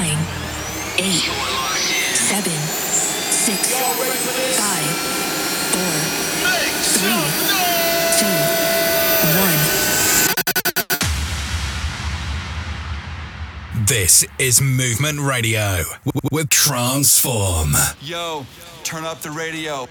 nine, eight, seven, six, five, four, three, two, one. This is Movement Radio with Transform. Yo, turn up the radio.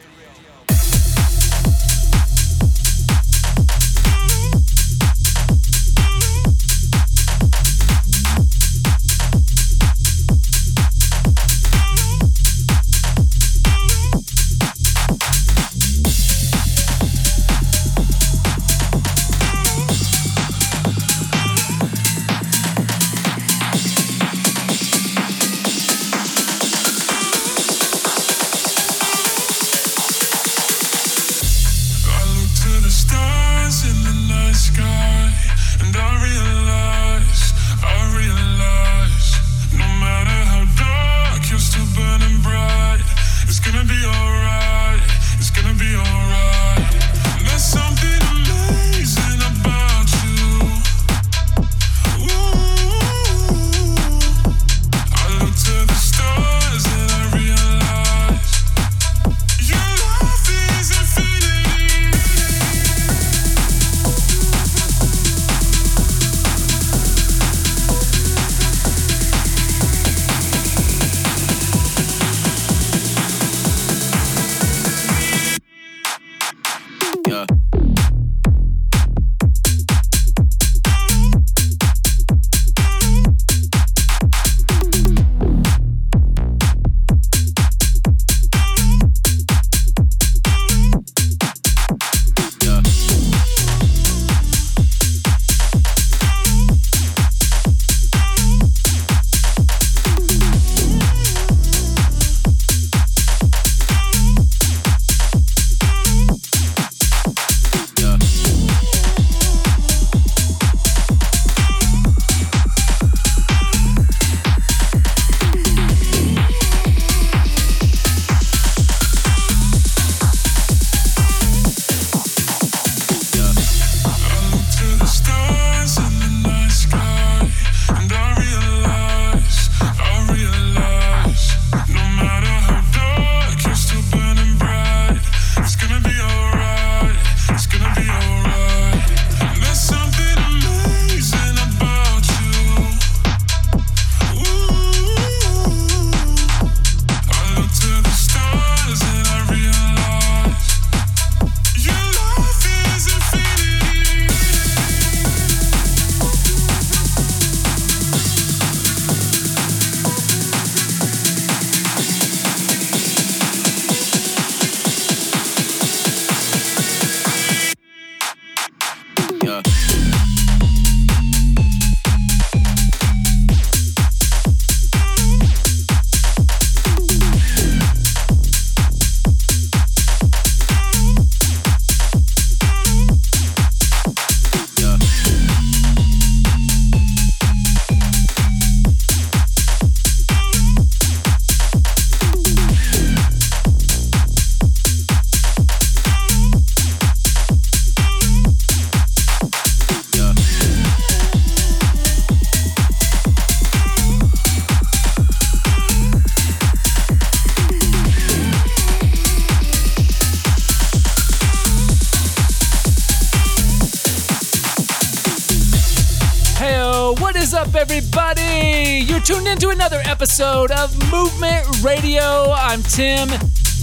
Episode of Movement Radio. I'm Tim,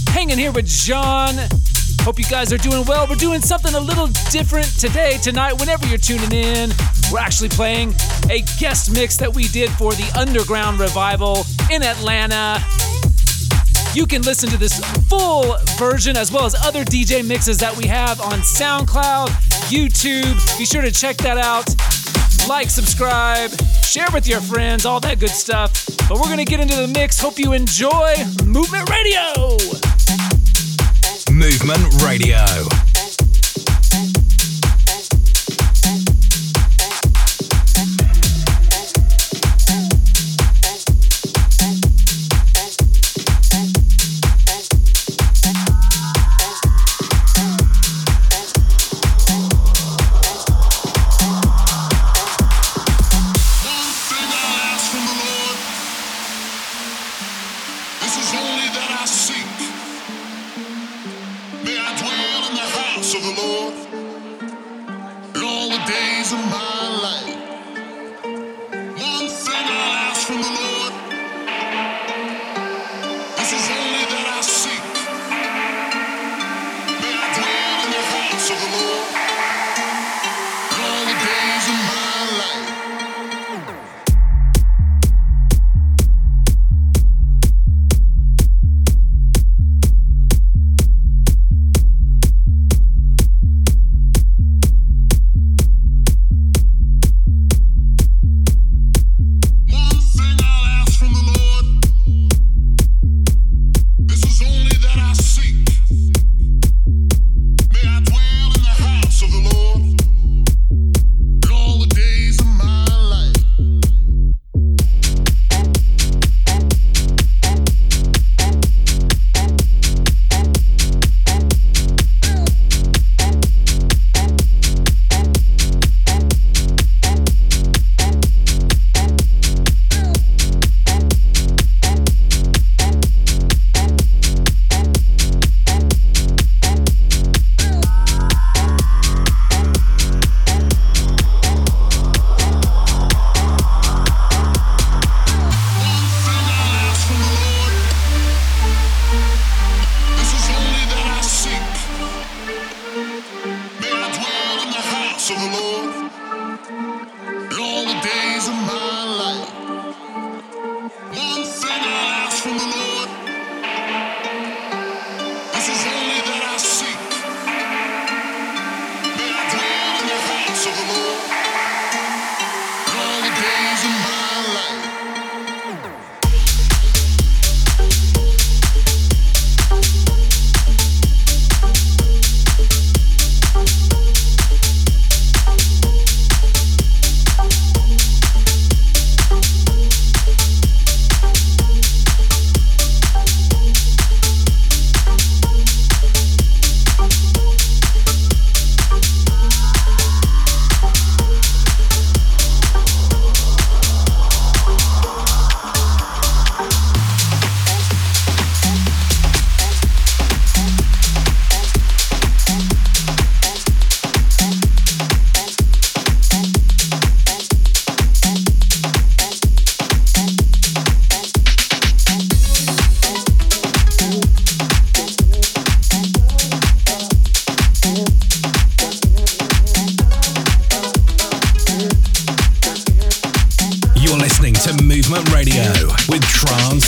hanging here with John. Hope you guys are doing well. We're doing something a little different today, tonight, whenever you're tuning in. We're actually playing a guest mix that we did for the Underground Revival in Atlanta. You can listen to this full version as well as other DJ mixes that we have on SoundCloud, YouTube. Be sure to check that out. Like, subscribe, share with your friends, all that good stuff. But we're going to get into the mix. Hope you enjoy Movement Radio. Movement Radio.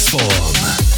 Transform.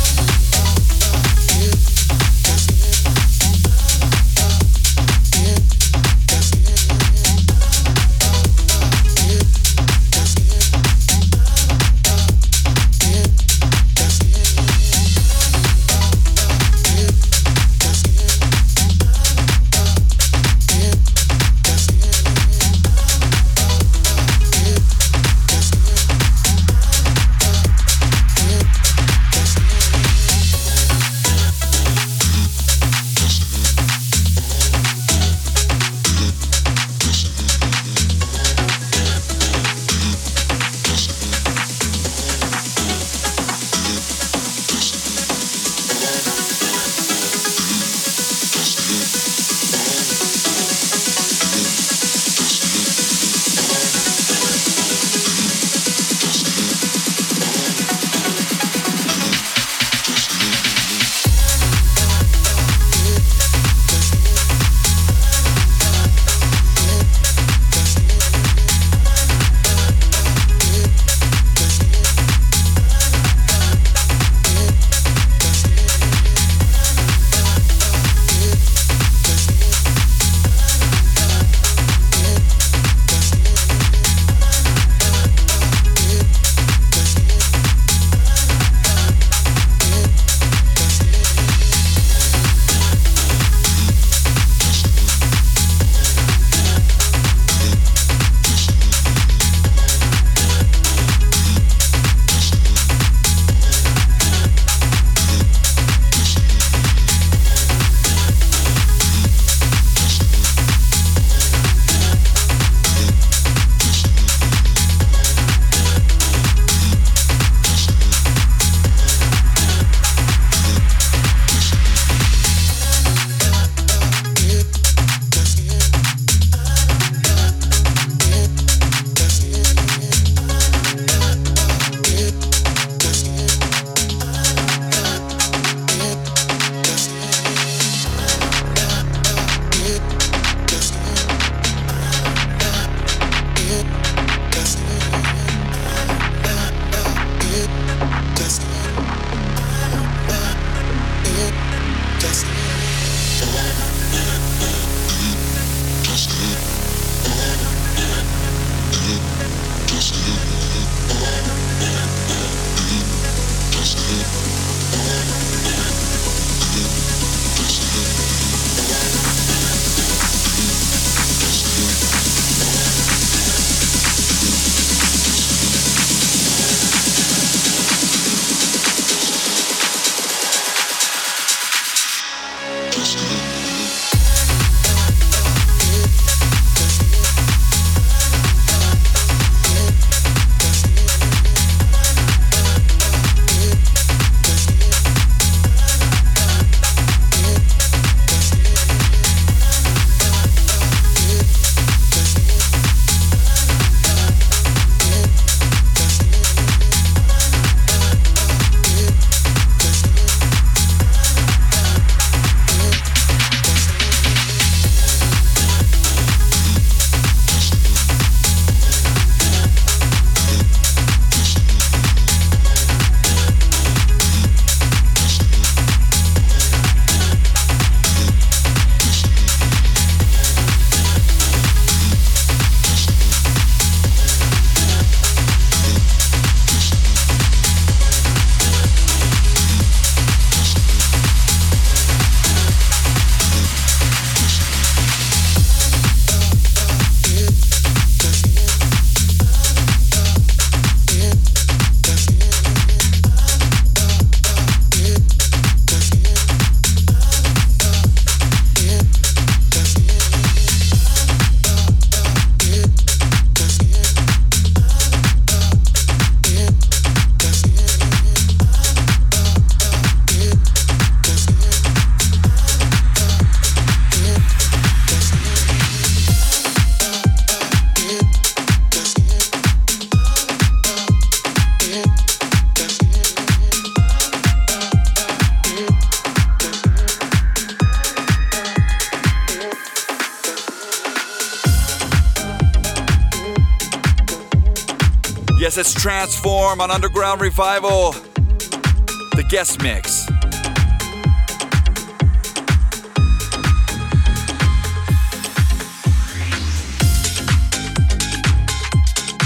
Yes, it's Transform on Underground Revival. The guest mix.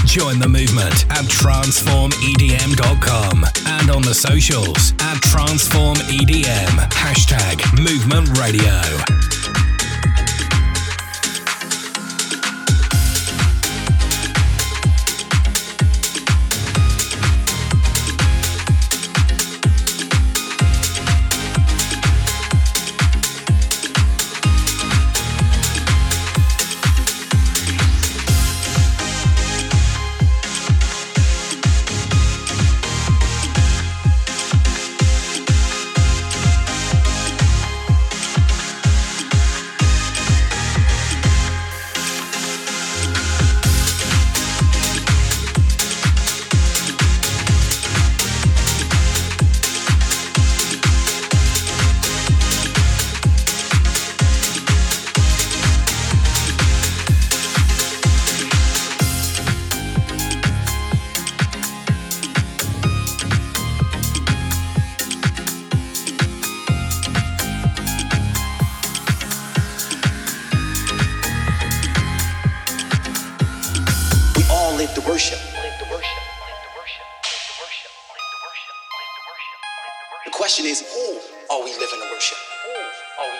Join the movement at transformedm.com and on the socials at transformedm. Hashtag movement radio. Question is, who are we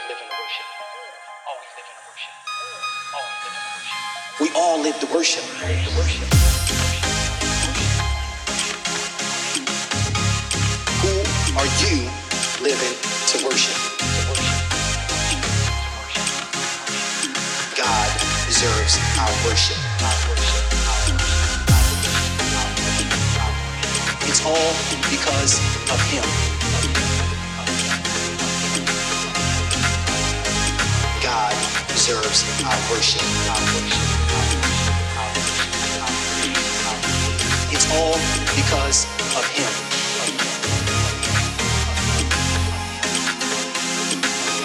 living to worship? Are We all live to worship. Who are you living to worship? God deserves our worship. It's all because of Him. Deserves our worship. It's all because of Him.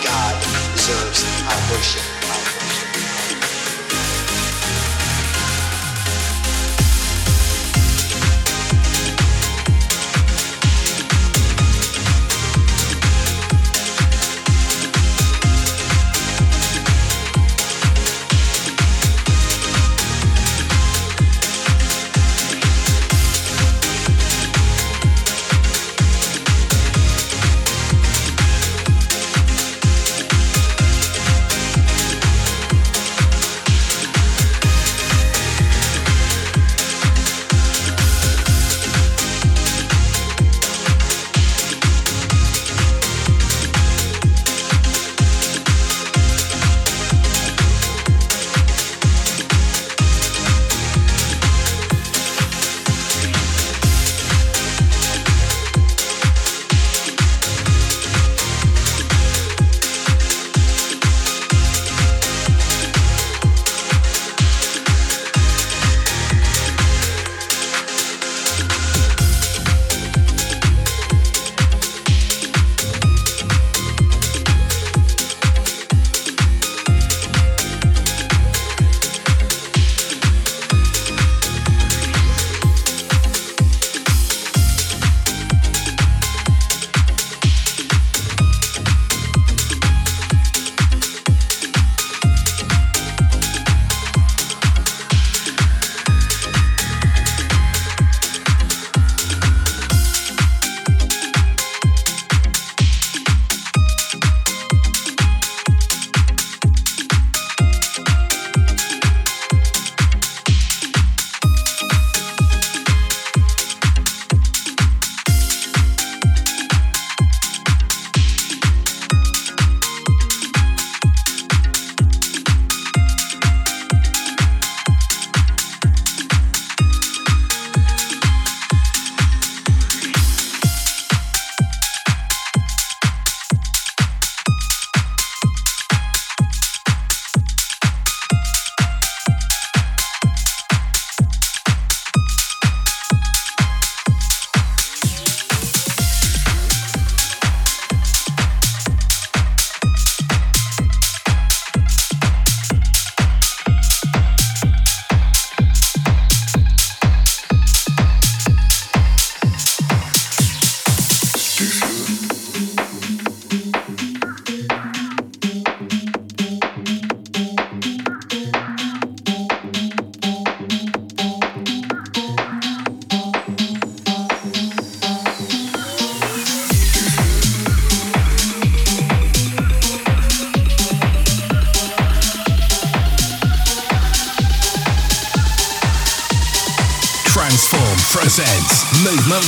God deserves our worship.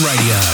Radio.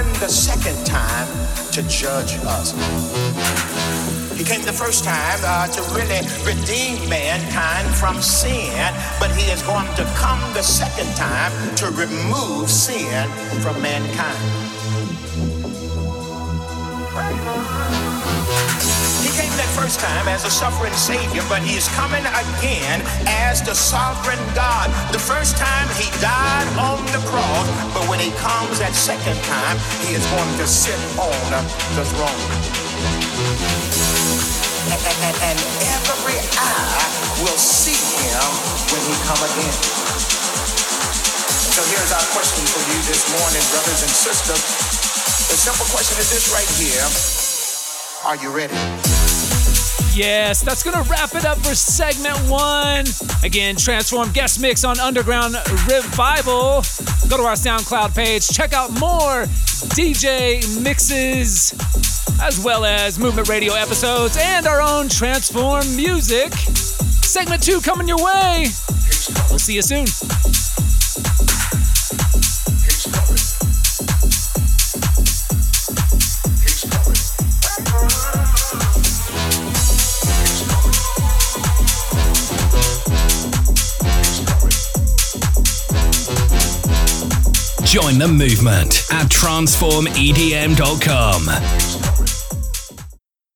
Coming the second time to judge us. He came the first time uh, to really redeem mankind from sin, but he is going to come the second time to remove sin from mankind. He came that first time as a suffering Savior, but he is coming again as the sovereign God. The first time he died on the cross, but when he comes that second time, he is going to sit on the throne. And, and, and every eye will see him when he come again. So here's our question for you this morning, brothers and sisters. The simple question is this right here. Are you ready? Yes, that's gonna wrap it up for segment one. Again, Transform guest mix on Underground Revival. Go to our SoundCloud page, check out more DJ mixes, as well as Movement Radio episodes and our own Transform music. Segment two coming your way. We'll see you soon. Join the movement at transformedm.com.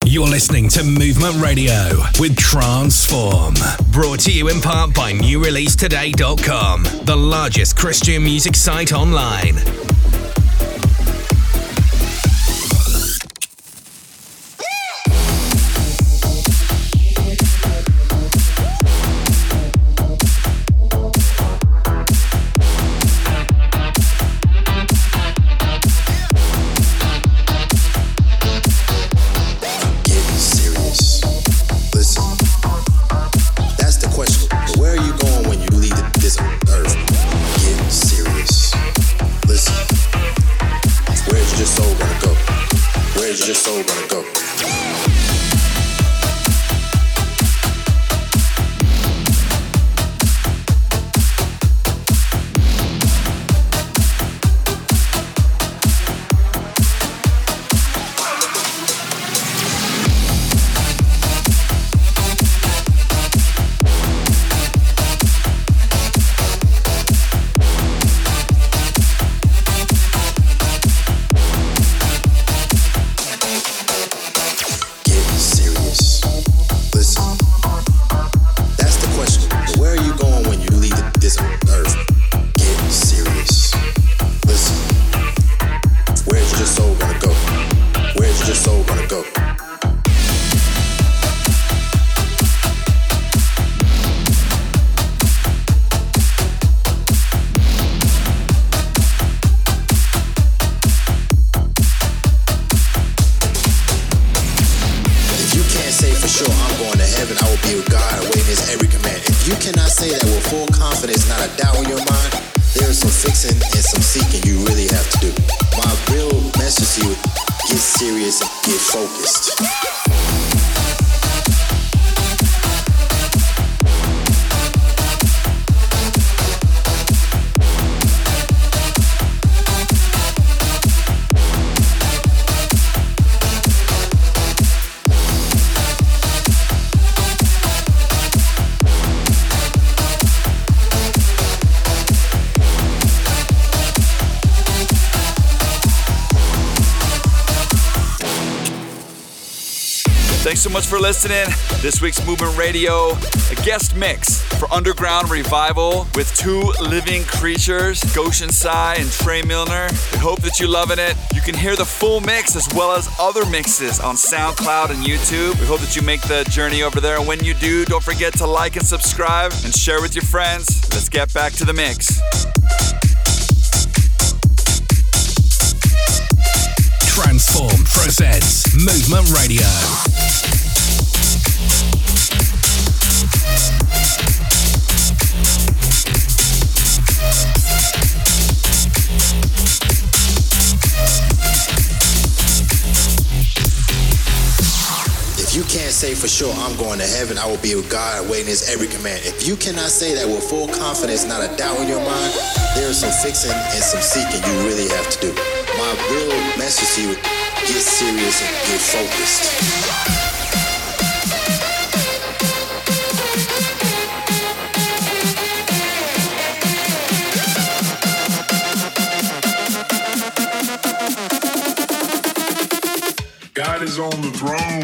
You're listening to Movement Radio with Transform. Brought to you in part by NewReleaseToday.com, the largest Christian music site online. With God his every command. If you cannot say that with full confidence, not a doubt in your mind, there is some fixing and some seeking you really have to do. My real message to you, get serious and get focused. Thanks so much for listening. This week's Movement Radio, a guest mix for Underground Revival with two living creatures, Goshen Sai and Trey Milner. We hope that you're loving it. You can hear the full mix as well as other mixes on SoundCloud and YouTube. We hope that you make the journey over there. And when you do, don't forget to like and subscribe and share with your friends. Let's get back to the mix. Transform presents Movement Radio. Can't say for sure I'm going to heaven, I will be with God waiting his every command. If you cannot say that with full confidence, not a doubt in your mind, there is some fixing and some seeking you really have to do. My real message to you, get serious and get focused. God is on the throne.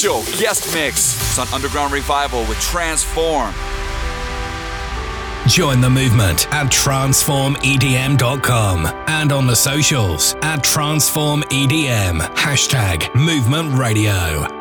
show guest mix. It's on Underground Revival with Transform. Join the movement at transformedm.com and on the socials at transformedm hashtag movement radio.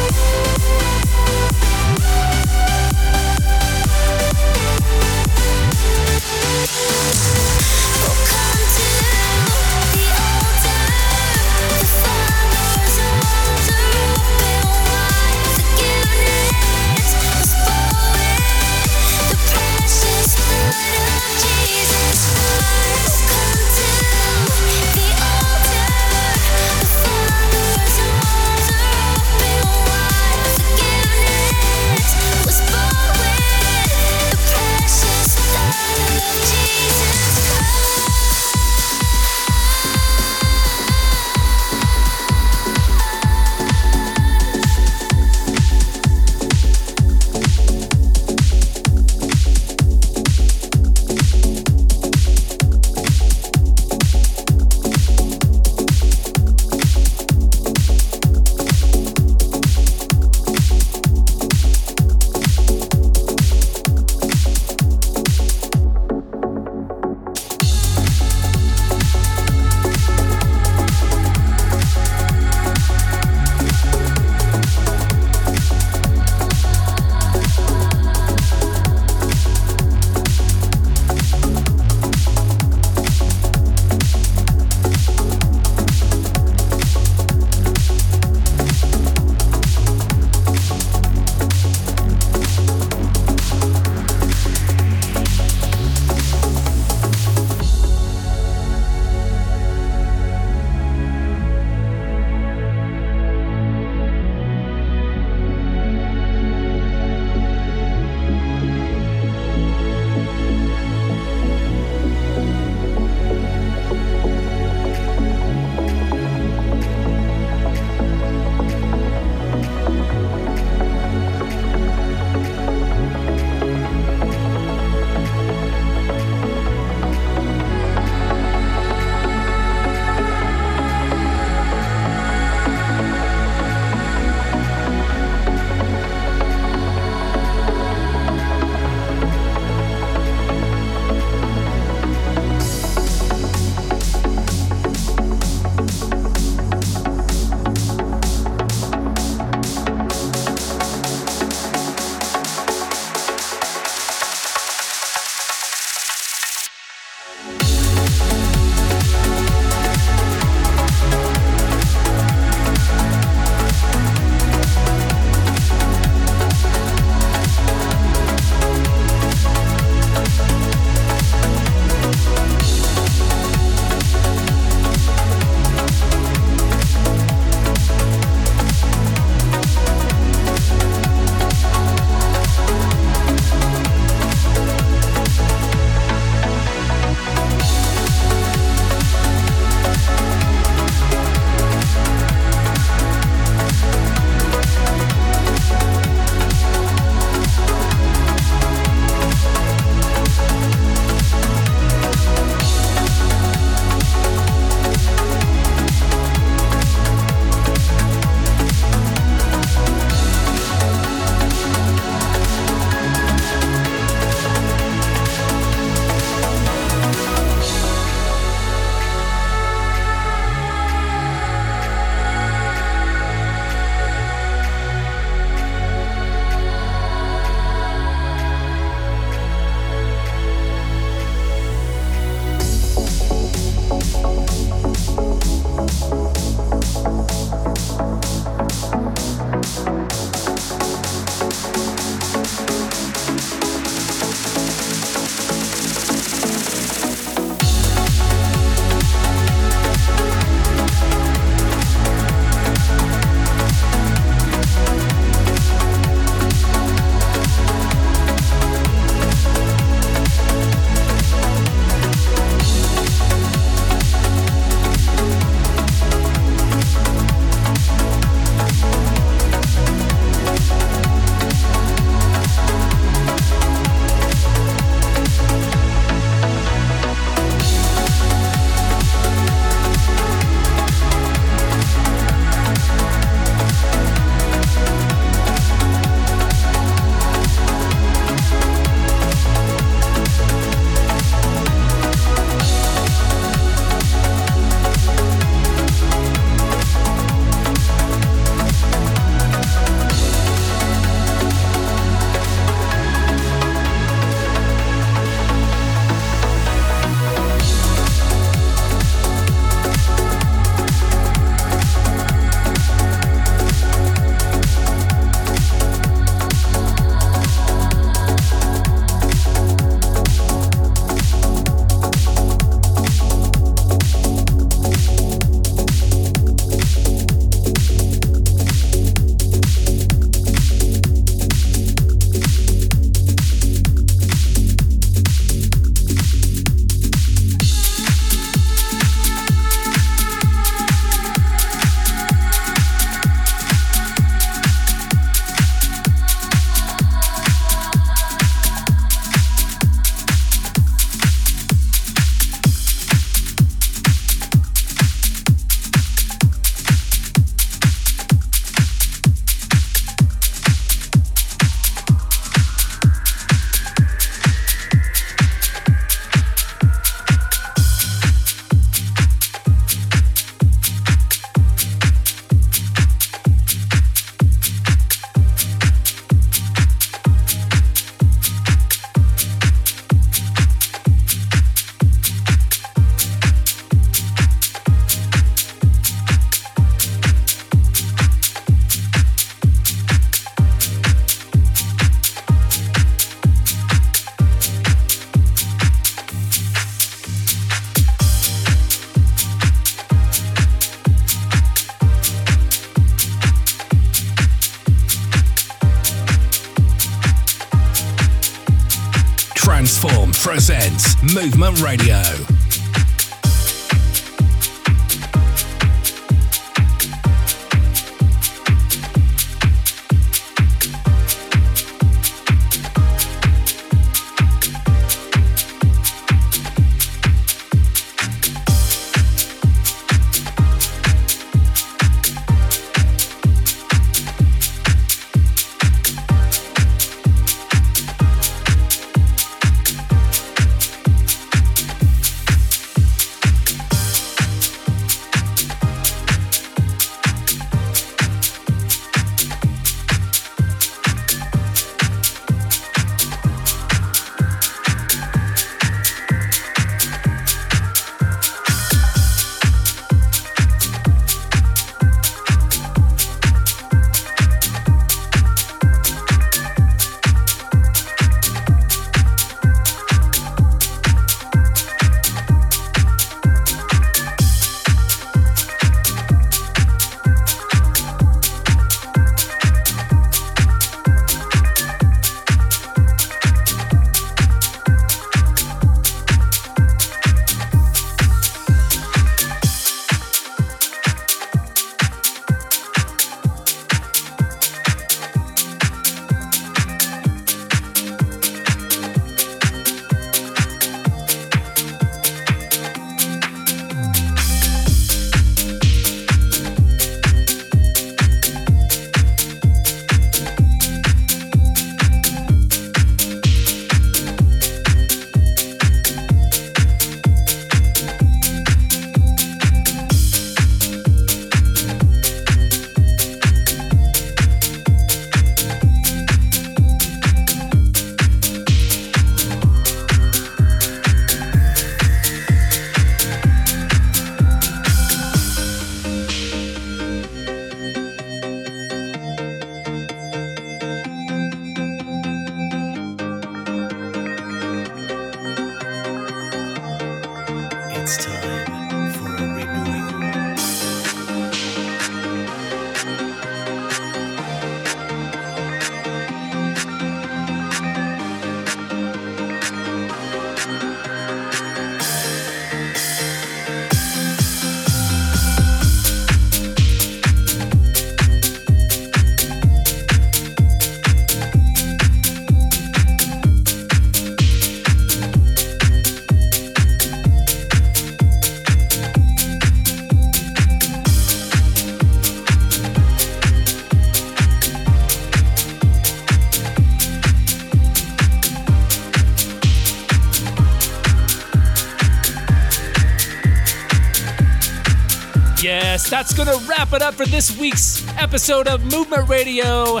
Going to wrap it up for this week's episode of Movement Radio.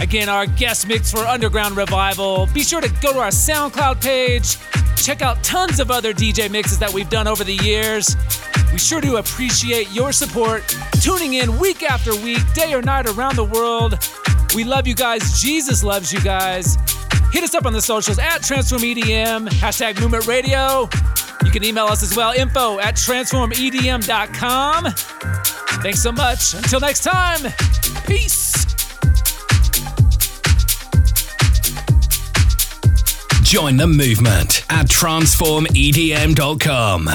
Again, our guest mix for Underground Revival. Be sure to go to our SoundCloud page, check out tons of other DJ mixes that we've done over the years. We sure do appreciate your support, tuning in week after week, day or night around the world. We love you guys. Jesus loves you guys. Hit us up on the socials at Transform EDM, hashtag Movement Radio. You can email us as well, info at transformedm.com. Thanks so much. Until next time, peace. Join the movement at transformedm.com.